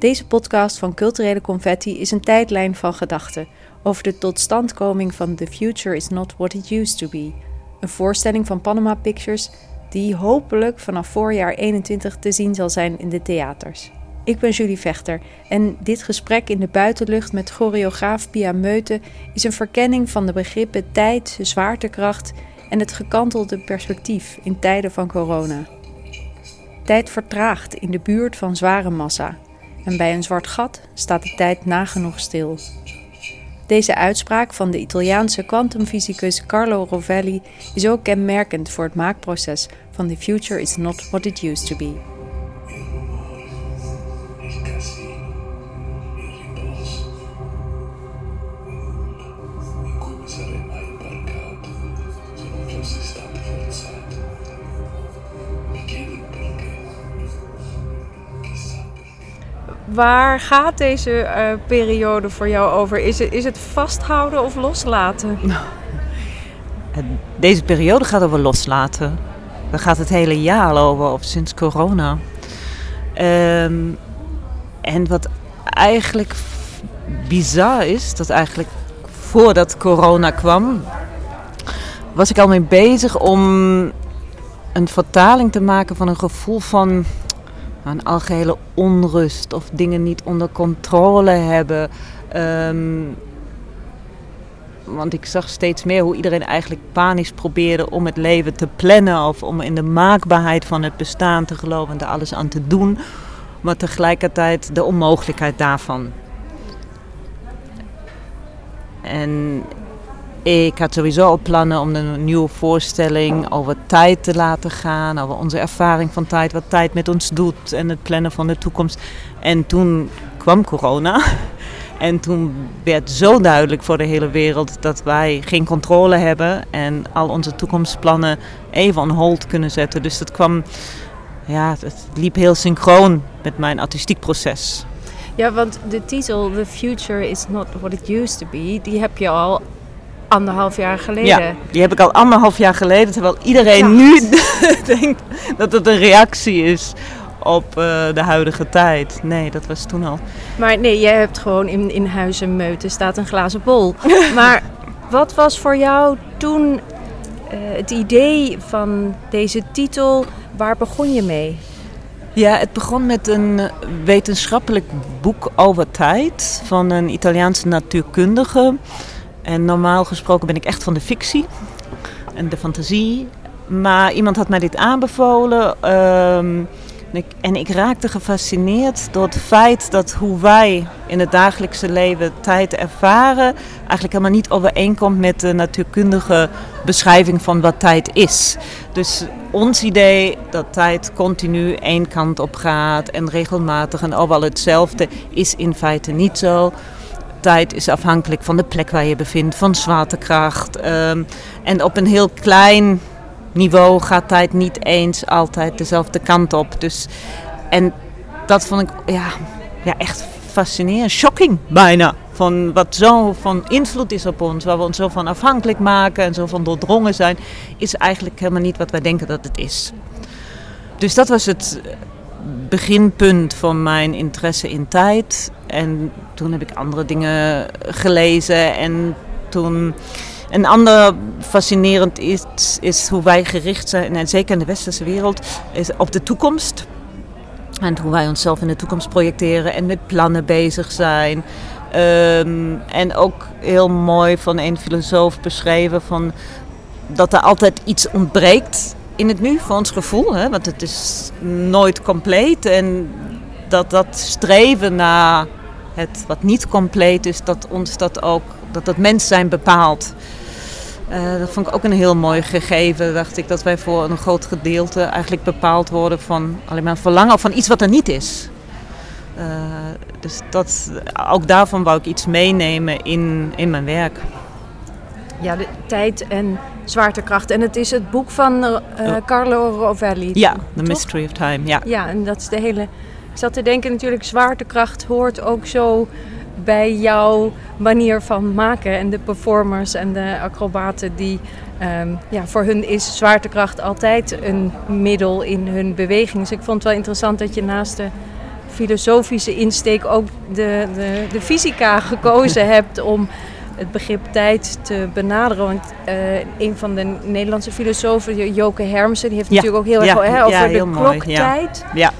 Deze podcast van Culturele Confetti is een tijdlijn van gedachten over de totstandkoming van The Future is Not What It Used to Be. Een voorstelling van Panama Pictures die hopelijk vanaf voorjaar 21 te zien zal zijn in de theaters. Ik ben Julie Vechter en dit gesprek in de buitenlucht met choreograaf Pia Meute is een verkenning van de begrippen tijd, zwaartekracht en het gekantelde perspectief in tijden van corona. Tijd vertraagt in de buurt van zware massa en bij een zwart gat staat de tijd nagenoeg stil. Deze uitspraak van de Italiaanse kwantumfysicus Carlo Rovelli is ook kenmerkend voor het maakproces van The Future is Not What It Used to Be. Waar gaat deze uh, periode voor jou over? Is het, is het vasthouden of loslaten? Nou, deze periode gaat over loslaten. Daar gaat het hele jaar over, of sinds corona. Um, en wat eigenlijk bizar is, dat eigenlijk voordat corona kwam, was ik al mee bezig om een vertaling te maken van een gevoel van een algehele onrust of dingen niet onder controle hebben. Ehm, want ik zag steeds meer hoe iedereen eigenlijk panisch probeerde om het leven te plannen of om in de maakbaarheid van het bestaan te geloven en er alles aan te doen, maar tegelijkertijd de onmogelijkheid daarvan. En ik had sowieso al plannen om een nieuwe voorstelling over tijd te laten gaan. Over onze ervaring van tijd, wat tijd met ons doet en het plannen van de toekomst. En toen kwam corona. En toen werd zo duidelijk voor de hele wereld dat wij geen controle hebben en al onze toekomstplannen even on hold kunnen zetten. Dus dat kwam, ja, het liep heel synchroon met mijn artistiek proces. Ja, want de titel The Future is Not What It Used to Be, die heb je al anderhalf jaar geleden. Ja, die heb ik al anderhalf jaar geleden. Terwijl iedereen nu denkt dat het een reactie is op uh, de huidige tijd. Nee, dat was toen al. Maar nee, jij hebt gewoon in, in Huizen Meuten staat een glazen bol. maar wat was voor jou toen uh, het idee van deze titel? Waar begon je mee? Ja, het begon met een wetenschappelijk boek over tijd van een Italiaanse natuurkundige. En normaal gesproken ben ik echt van de fictie en de fantasie. Maar iemand had mij dit aanbevolen. Um, en ik raakte gefascineerd door het feit dat hoe wij in het dagelijkse leven tijd ervaren, eigenlijk helemaal niet overeenkomt met de natuurkundige beschrijving van wat tijd is. Dus ons idee dat tijd continu één kant op gaat en regelmatig en overal hetzelfde, is in feite niet zo tijd is afhankelijk van de plek waar je bevindt, van zwaartekracht. Um, en op een heel klein niveau gaat tijd niet eens altijd dezelfde kant op. Dus, en dat vond ik ja, ja, echt fascinerend, shocking bijna. Van wat zo van invloed is op ons, waar we ons zo van afhankelijk maken en zo van doordrongen zijn, is eigenlijk helemaal niet wat wij denken dat het is. Dus dat was het beginpunt van mijn interesse in tijd. En toen heb ik andere dingen gelezen. En toen. Een ander fascinerend iets is hoe wij gericht zijn, en zeker in de westerse wereld, is op de toekomst. En hoe wij onszelf in de toekomst projecteren en met plannen bezig zijn. Ehm, en ook heel mooi van een filosoof beschreven van dat er altijd iets ontbreekt in het nu, voor ons gevoel. Hè? Want het is nooit compleet. En dat dat streven naar het wat niet compleet is, dat ons dat ook, dat dat mens zijn bepaalt. Uh, dat vond ik ook een heel mooi gegeven, dacht ik, dat wij voor een groot gedeelte eigenlijk bepaald worden van alleen maar verlangen of van iets wat er niet is. Uh, dus dat, ook daarvan wou ik iets meenemen in, in mijn werk. Ja, de tijd en zwaartekracht. En het is het boek van uh, Carlo Rovelli. Ja, The Mystery of Time. Ja. ja, en dat is de hele. Ik zat te denken, natuurlijk, zwaartekracht hoort ook zo bij jouw manier van maken. En de performers en de acrobaten die. Um, ja, voor hun is zwaartekracht altijd een middel in hun beweging. Dus ik vond het wel interessant dat je naast de filosofische insteek ook de, de, de fysica gekozen hebt om het begrip tijd te benaderen. Want uh, een van de Nederlandse filosofen, Joke Hermsen, die heeft natuurlijk ook heel erg over de kloktijd. Ja.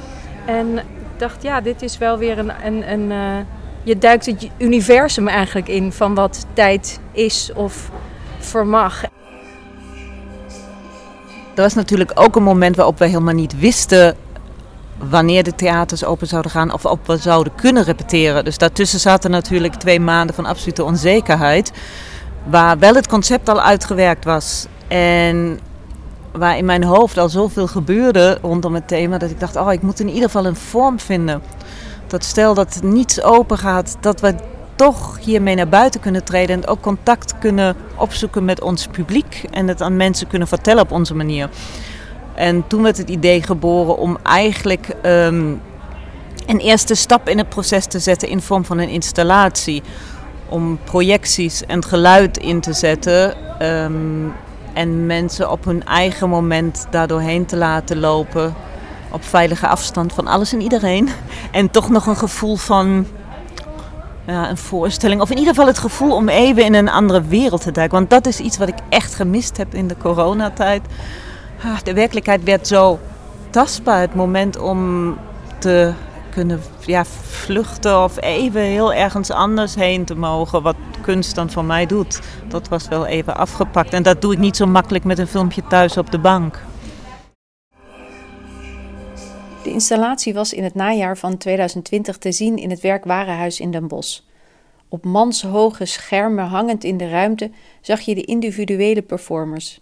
En ik dacht, ja, dit is wel weer een. een, een uh, je duikt het universum eigenlijk in van wat tijd is of vermag. Er was natuurlijk ook een moment waarop we helemaal niet wisten wanneer de theaters open zouden gaan of op zouden kunnen repeteren. Dus daartussen zaten natuurlijk twee maanden van absolute onzekerheid. Waar wel het concept al uitgewerkt was. En waar in mijn hoofd al zoveel gebeurde rondom het thema. Dat ik dacht, oh, ik moet in ieder geval een vorm vinden. Dat stel dat niets open gaat, dat we toch hiermee naar buiten kunnen treden. En ook contact kunnen opzoeken met ons publiek. En het aan mensen kunnen vertellen op onze manier. En toen werd het idee geboren om eigenlijk ehm, een eerste stap in het proces te zetten in vorm van een installatie. Om projecties en geluid in te zetten. Ehm, en mensen op hun eigen moment daardoorheen te laten lopen. Op veilige afstand van alles en iedereen. En toch nog een gevoel van ja, een voorstelling. Of in ieder geval het gevoel om even in een andere wereld te duiken. Want dat is iets wat ik echt gemist heb in de coronatijd. Ah, de werkelijkheid werd zo tastbaar. Het moment om te kunnen ja, vluchten of even heel ergens anders heen te mogen. Wat kunst dan voor mij doet. Dat was wel even afgepakt. En dat doe ik niet zo makkelijk met een filmpje thuis op de bank. De installatie was in het najaar van 2020 te zien in het Werkwarenhuis in Den Bosch. Op manshoge schermen hangend in de ruimte zag je de individuele performers.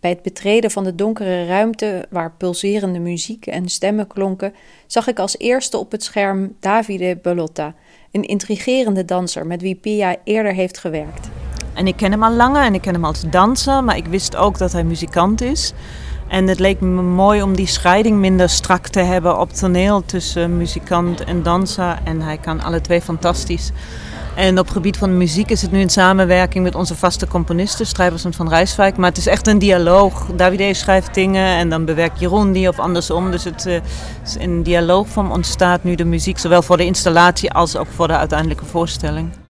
Bij het betreden van de donkere ruimte, waar pulserende muziek en stemmen klonken, zag ik als eerste op het scherm Davide Bellotta, een intrigerende danser met wie Pia eerder heeft gewerkt. En ik ken hem al langer en ik ken hem als danser, maar ik wist ook dat hij muzikant is. En het leek me mooi om die scheiding minder strak te hebben op toneel tussen muzikant en danser. En hij kan alle twee fantastisch. En op het gebied van muziek is het nu in samenwerking met onze vaste componisten, Strijversen van Rijswijk. Maar het is echt een dialoog. Davide schrijft dingen en dan bewerkt Jeroen die of andersom. Dus het uh, is in dialoogvorm ontstaat nu de muziek, zowel voor de installatie als ook voor de uiteindelijke voorstelling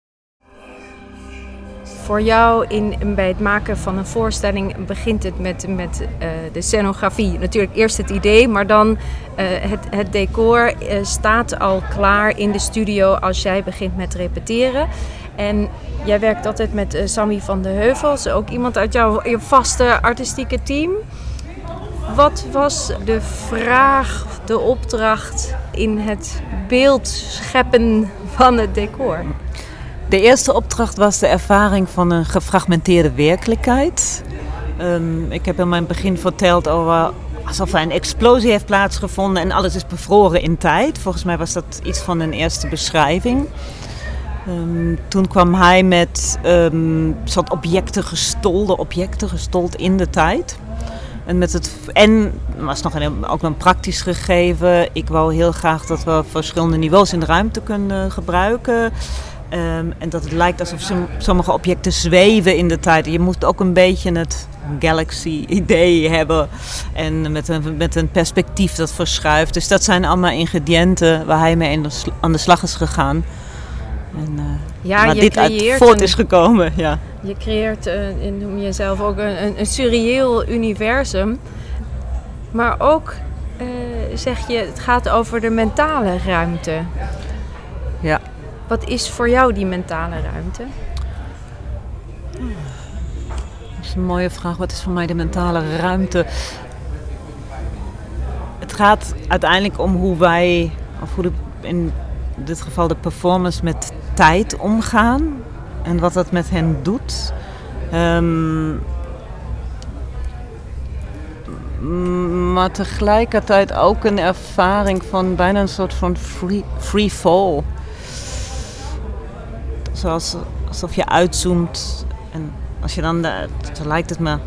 voor jou in, bij het maken van een voorstelling begint het met, met uh, de scenografie. Natuurlijk eerst het idee, maar dan uh, het, het decor uh, staat al klaar in de studio als jij begint met repeteren. En jij werkt altijd met Sammy van de Heuvels, ook iemand uit jouw je vaste artistieke team. Wat was de vraag, de opdracht in het beeld scheppen van het decor? De eerste opdracht was de ervaring van een gefragmenteerde werkelijkheid. Um, ik heb in mijn begin verteld over alsof er een explosie heeft plaatsgevonden en alles is bevroren in tijd. Volgens mij was dat iets van een eerste beschrijving. Um, toen kwam hij met um, soort objecten gestolde objecten, gestold in de tijd. En, met het, en was nog een, ook een praktisch gegeven. Ik wou heel graag dat we verschillende niveaus in de ruimte kunnen gebruiken. Um, en dat het lijkt alsof sommige objecten zweven in de tijd. Je moet ook een beetje het galaxy-idee hebben. En met een, met een perspectief dat verschuift. Dus dat zijn allemaal ingrediënten waar hij mee aan de slag is gegaan. En, uh, ja, waar dit uit voort is gekomen. Ja. Je creëert uh, in jezelf ook een, een, een surreëel universum. Maar ook, uh, zeg je, het gaat over de mentale ruimte. Ja. Wat is voor jou die mentale ruimte? Dat is een mooie vraag. Wat is voor mij de mentale ruimte? Het gaat uiteindelijk om hoe wij, of hoe de, in dit geval de performers, met tijd omgaan en wat dat met hen doet. Um, maar tegelijkertijd ook een ervaring van bijna een soort van free fall. Zoals, alsof je uitzoomt. En als je dan, de, zo lijkt het me,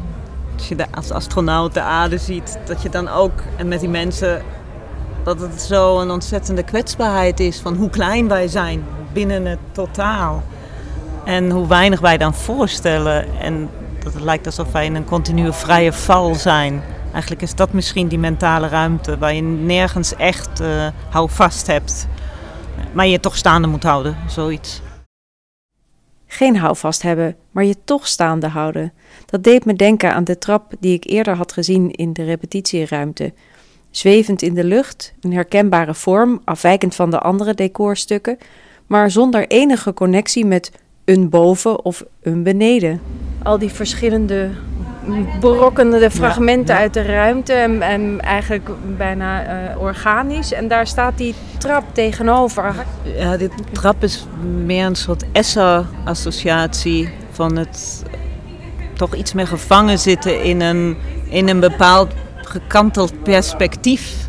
als je de, als astronaut de aarde ziet, dat je dan ook, en met die mensen, dat het zo een ontzettende kwetsbaarheid is van hoe klein wij zijn binnen het totaal. En hoe weinig wij dan voorstellen. En dat het lijkt alsof wij in een continue vrije val zijn. Eigenlijk is dat misschien die mentale ruimte waar je nergens echt uh, houvast hebt. Maar je toch staande moet houden, zoiets. Geen houvast hebben, maar je toch staande houden. Dat deed me denken aan de trap die ik eerder had gezien in de repetitieruimte. Zwevend in de lucht, een herkenbare vorm, afwijkend van de andere decorstukken, maar zonder enige connectie met een boven of een beneden. Al die verschillende brokkende fragmenten uit de ruimte en, en eigenlijk bijna uh, organisch. En daar staat die trap tegenover. Ja, die trap is meer een soort Esser-associatie van het toch iets meer gevangen zitten in een, in een bepaald gekanteld perspectief.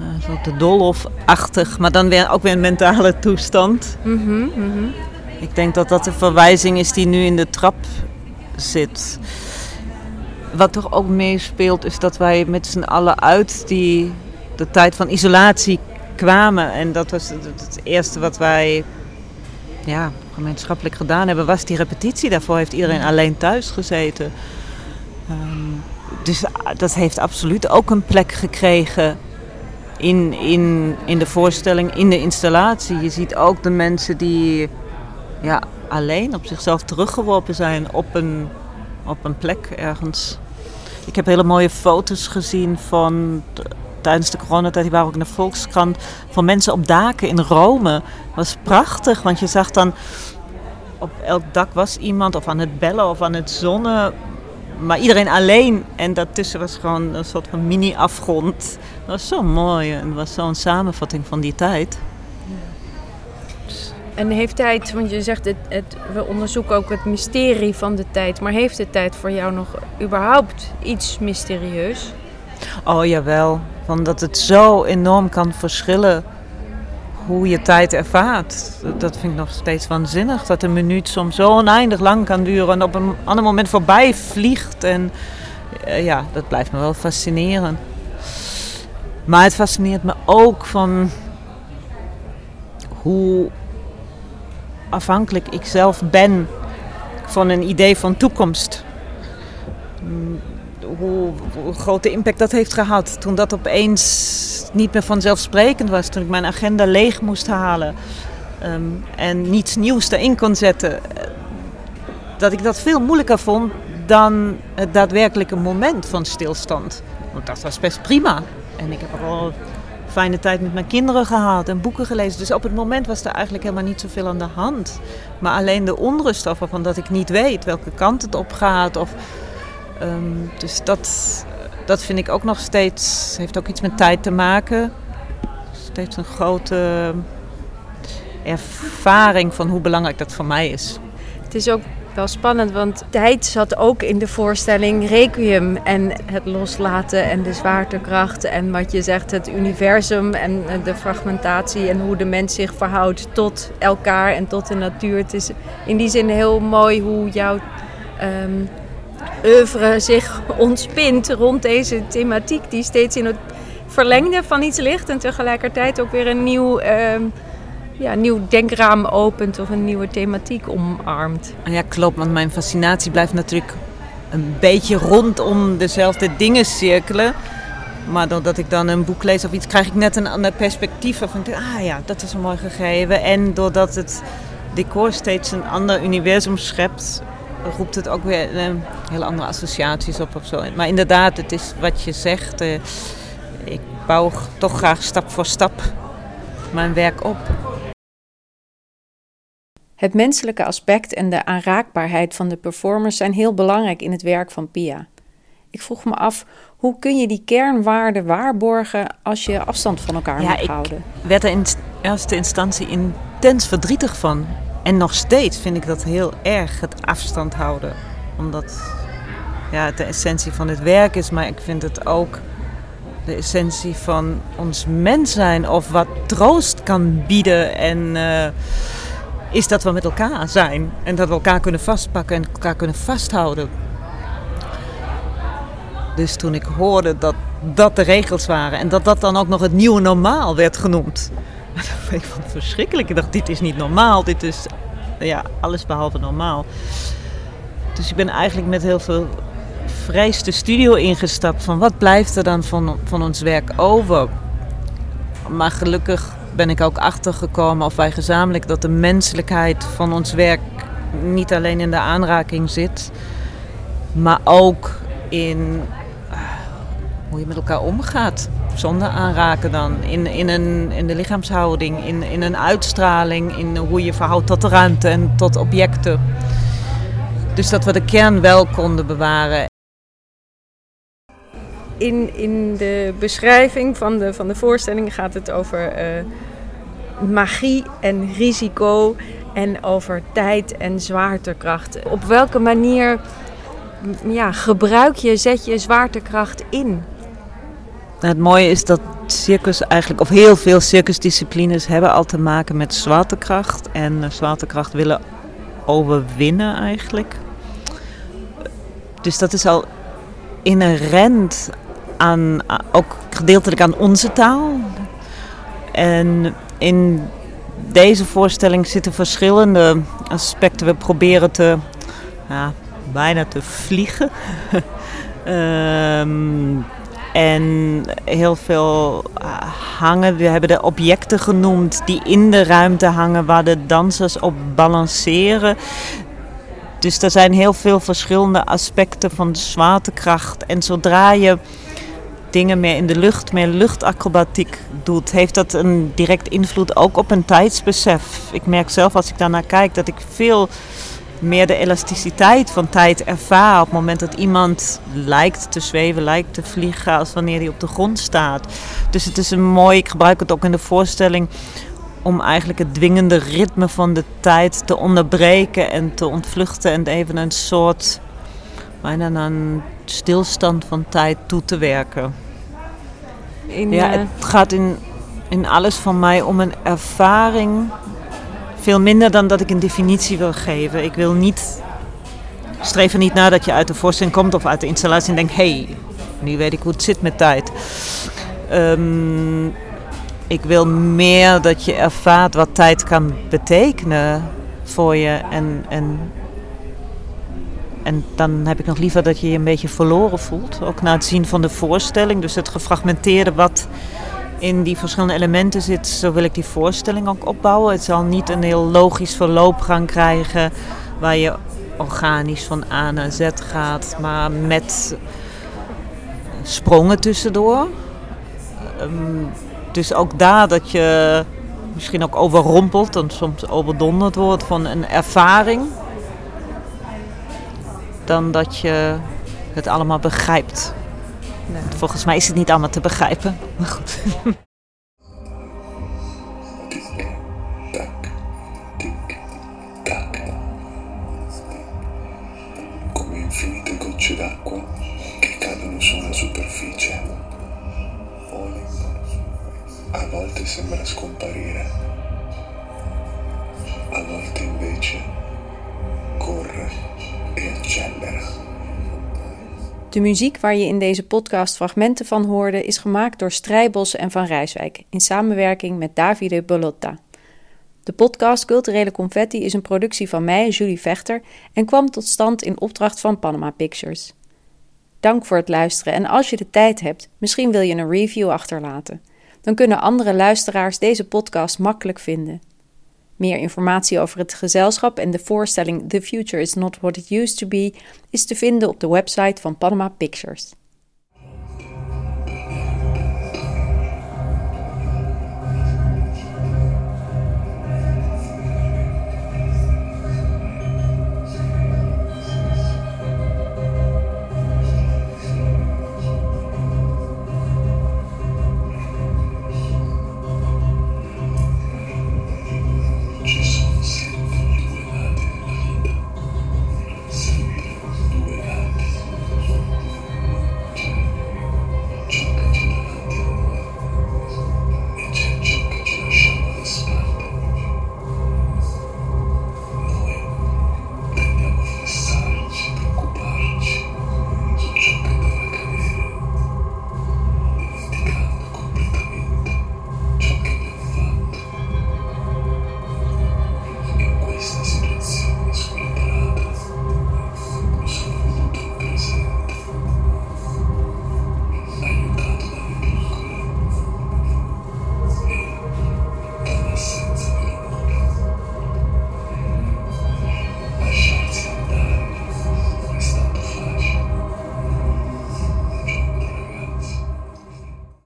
Uh, zo de Dolhof-achtig, maar dan weer, ook weer een mentale toestand. Mm -hmm, Ik denk dat dat de verwijzing is die nu in de trap zit. Wat toch ook meespeelt is dat wij met z'n allen uit die, de tijd van isolatie kwamen. En dat was het, het eerste wat wij ja, gemeenschappelijk gedaan hebben, was die repetitie. Daarvoor heeft iedereen alleen thuis gezeten. Um, dus dat heeft absoluut ook een plek gekregen in, in, in de voorstelling, in de installatie. Je ziet ook de mensen die ja, alleen op zichzelf teruggeworpen zijn op een, op een plek ergens. Ik heb hele mooie foto's gezien van tijdens de coronatijd, die waren ook in de Volkskrant, van mensen op daken in Rome. Dat was prachtig, want je zag dan op elk dak was iemand of aan het bellen of aan het zonnen. Maar iedereen alleen. En daartussen was gewoon een soort van mini-afgrond. Dat was zo mooi. En was zo'n samenvatting van die tijd. En heeft tijd, want je zegt het, het, we onderzoeken ook het mysterie van de tijd. Maar heeft de tijd voor jou nog überhaupt iets mysterieus? Oh jawel, van dat het zo enorm kan verschillen hoe je tijd ervaart. Dat vind ik nog steeds waanzinnig. Dat een minuut soms zo oneindig lang kan duren en op een ander moment voorbij vliegt. En uh, ja, dat blijft me wel fascineren. Maar het fascineert me ook van hoe afhankelijk ik zelf ben van een idee van toekomst. Mm, hoe, grote impact dat heeft gehad toen dat opeens niet meer vanzelfsprekend was. Toen ik mijn agenda leeg moest halen um, en niets nieuws erin kon zetten. Dat ik dat veel moeilijker vond dan het daadwerkelijke moment van stilstand. Want dat was best prima. En ik heb al fijne tijd met mijn kinderen gehad en boeken gelezen. Dus op het moment was er eigenlijk helemaal niet zoveel aan de hand. Maar alleen de onrust over van dat ik niet weet welke kant het op gaat. Of, um, dus dat, dat vind ik ook nog steeds, heeft ook iets met tijd te maken. Steeds een grote ervaring van hoe belangrijk dat voor mij is. Het is ook wel spannend, want tijd zat ook in de voorstelling Requiem en het loslaten en de zwaartekracht en wat je zegt, het universum en de fragmentatie en hoe de mens zich verhoudt tot elkaar en tot de natuur. Het is in die zin heel mooi hoe jouw um, oeuvre zich ontspint rond deze thematiek die steeds in het verlengde van iets ligt en tegelijkertijd ook weer een nieuw... Um, ja, een nieuw denkraam opent of een nieuwe thematiek omarmt. Ja, klopt. Want mijn fascinatie blijft natuurlijk een beetje rondom dezelfde dingen cirkelen. Maar doordat ik dan een boek lees of iets, krijg ik net een ander perspectief. Van, ah ja, dat is een mooi gegeven. En doordat het decor steeds een ander universum schept, roept het ook weer een hele andere associaties op of zo. Maar inderdaad, het is wat je zegt. Eh, ik bouw toch graag stap voor stap mijn werk op. Het menselijke aspect en de aanraakbaarheid van de performers zijn heel belangrijk in het werk van Pia. Ik vroeg me af, hoe kun je die kernwaarden waarborgen als je afstand van elkaar ja, moet houden? Ik werd er in eerste instantie intens verdrietig van. En nog steeds vind ik dat heel erg, het afstand houden. Omdat ja, het de essentie van het werk is, maar ik vind het ook de essentie van ons mens zijn. Of wat troost kan bieden en... Uh, is dat we met elkaar zijn. En dat we elkaar kunnen vastpakken en elkaar kunnen vasthouden. Dus toen ik hoorde dat dat de regels waren en dat dat dan ook nog het nieuwe normaal werd genoemd. Ik vond het verschrikkelijk. Ik dacht, dit is niet normaal. Dit is ja, alles behalve normaal. Dus ik ben eigenlijk met heel veel vrees de studio ingestapt van wat blijft er dan van, van ons werk over. Maar gelukkig ben ik ook achtergekomen, of wij gezamenlijk, dat de menselijkheid van ons werk niet alleen in de aanraking zit, maar ook in uh, hoe je met elkaar omgaat. Zonder aanraken dan. In, in, een, in de lichaamshouding, in, in een uitstraling, in hoe je verhoudt tot de ruimte en tot objecten. Dus dat we de kern wel konden bewaren. In, in de beschrijving van de, van de voorstelling gaat het over uh, magie en risico en over tijd en zwaartekracht. Op welke manier ja, gebruik je, zet je zwaartekracht in? Het mooie is dat circus eigenlijk, of heel veel circusdisciplines hebben al te maken met zwaartekracht. En zwaartekracht willen overwinnen eigenlijk. Dus dat is al inherent aan, ook gedeeltelijk aan onze taal. En in deze voorstelling zitten verschillende aspecten. We proberen te, ja, bijna te vliegen. um, en heel veel uh, hangen. We hebben de objecten genoemd die in de ruimte hangen, waar de dansers op balanceren. Dus er zijn heel veel verschillende aspecten van de zwaartekracht. En zodra je dingen meer in de lucht, meer luchtacrobatiek doet, heeft dat een direct invloed ook op een tijdsbesef. Ik merk zelf als ik daarnaar kijk dat ik veel meer de elasticiteit van tijd ervaar op het moment dat iemand lijkt te zweven, lijkt te vliegen, als wanneer hij op de grond staat. Dus het is een mooi, ik gebruik het ook in de voorstelling, om eigenlijk het dwingende ritme van de tijd te onderbreken en te ontvluchten en even een soort, bijna een stilstand van tijd toe te werken. In, ja, het gaat in, in alles van mij om een ervaring veel minder dan dat ik een definitie wil geven. Ik wil niet. Streef er niet naar dat je uit de voorstelling komt of uit de installatie en denkt: hé, hey, nu weet ik hoe het zit met tijd. Um, ik wil meer dat je ervaart wat tijd kan betekenen voor je. En, en, en dan heb ik nog liever dat je je een beetje verloren voelt. Ook na het zien van de voorstelling. Dus het gefragmenteerde wat in die verschillende elementen zit, zo wil ik die voorstelling ook opbouwen. Het zal niet een heel logisch verloopgang krijgen waar je organisch van A naar Z gaat, maar met sprongen tussendoor. Um, dus ook daar dat je misschien ook overrompeld en soms overdonderd wordt van een ervaring. Dan dat je het allemaal begrijpt. Nee. Volgens mij is het niet allemaal te begrijpen. Maar goed. Come infinite De muziek waar je in deze podcast fragmenten van hoorde is gemaakt door Strijbos en Van Rijswijk in samenwerking met Davide Bolotta. De podcast Culturele Confetti is een productie van mij, Julie Vechter, en kwam tot stand in opdracht van Panama Pictures. Dank voor het luisteren en als je de tijd hebt, misschien wil je een review achterlaten. Dan kunnen andere luisteraars deze podcast makkelijk vinden. Meer informatie over het gezelschap en de voorstelling The Future is Not What It Used to Be is te vinden op de website van Panama Pictures.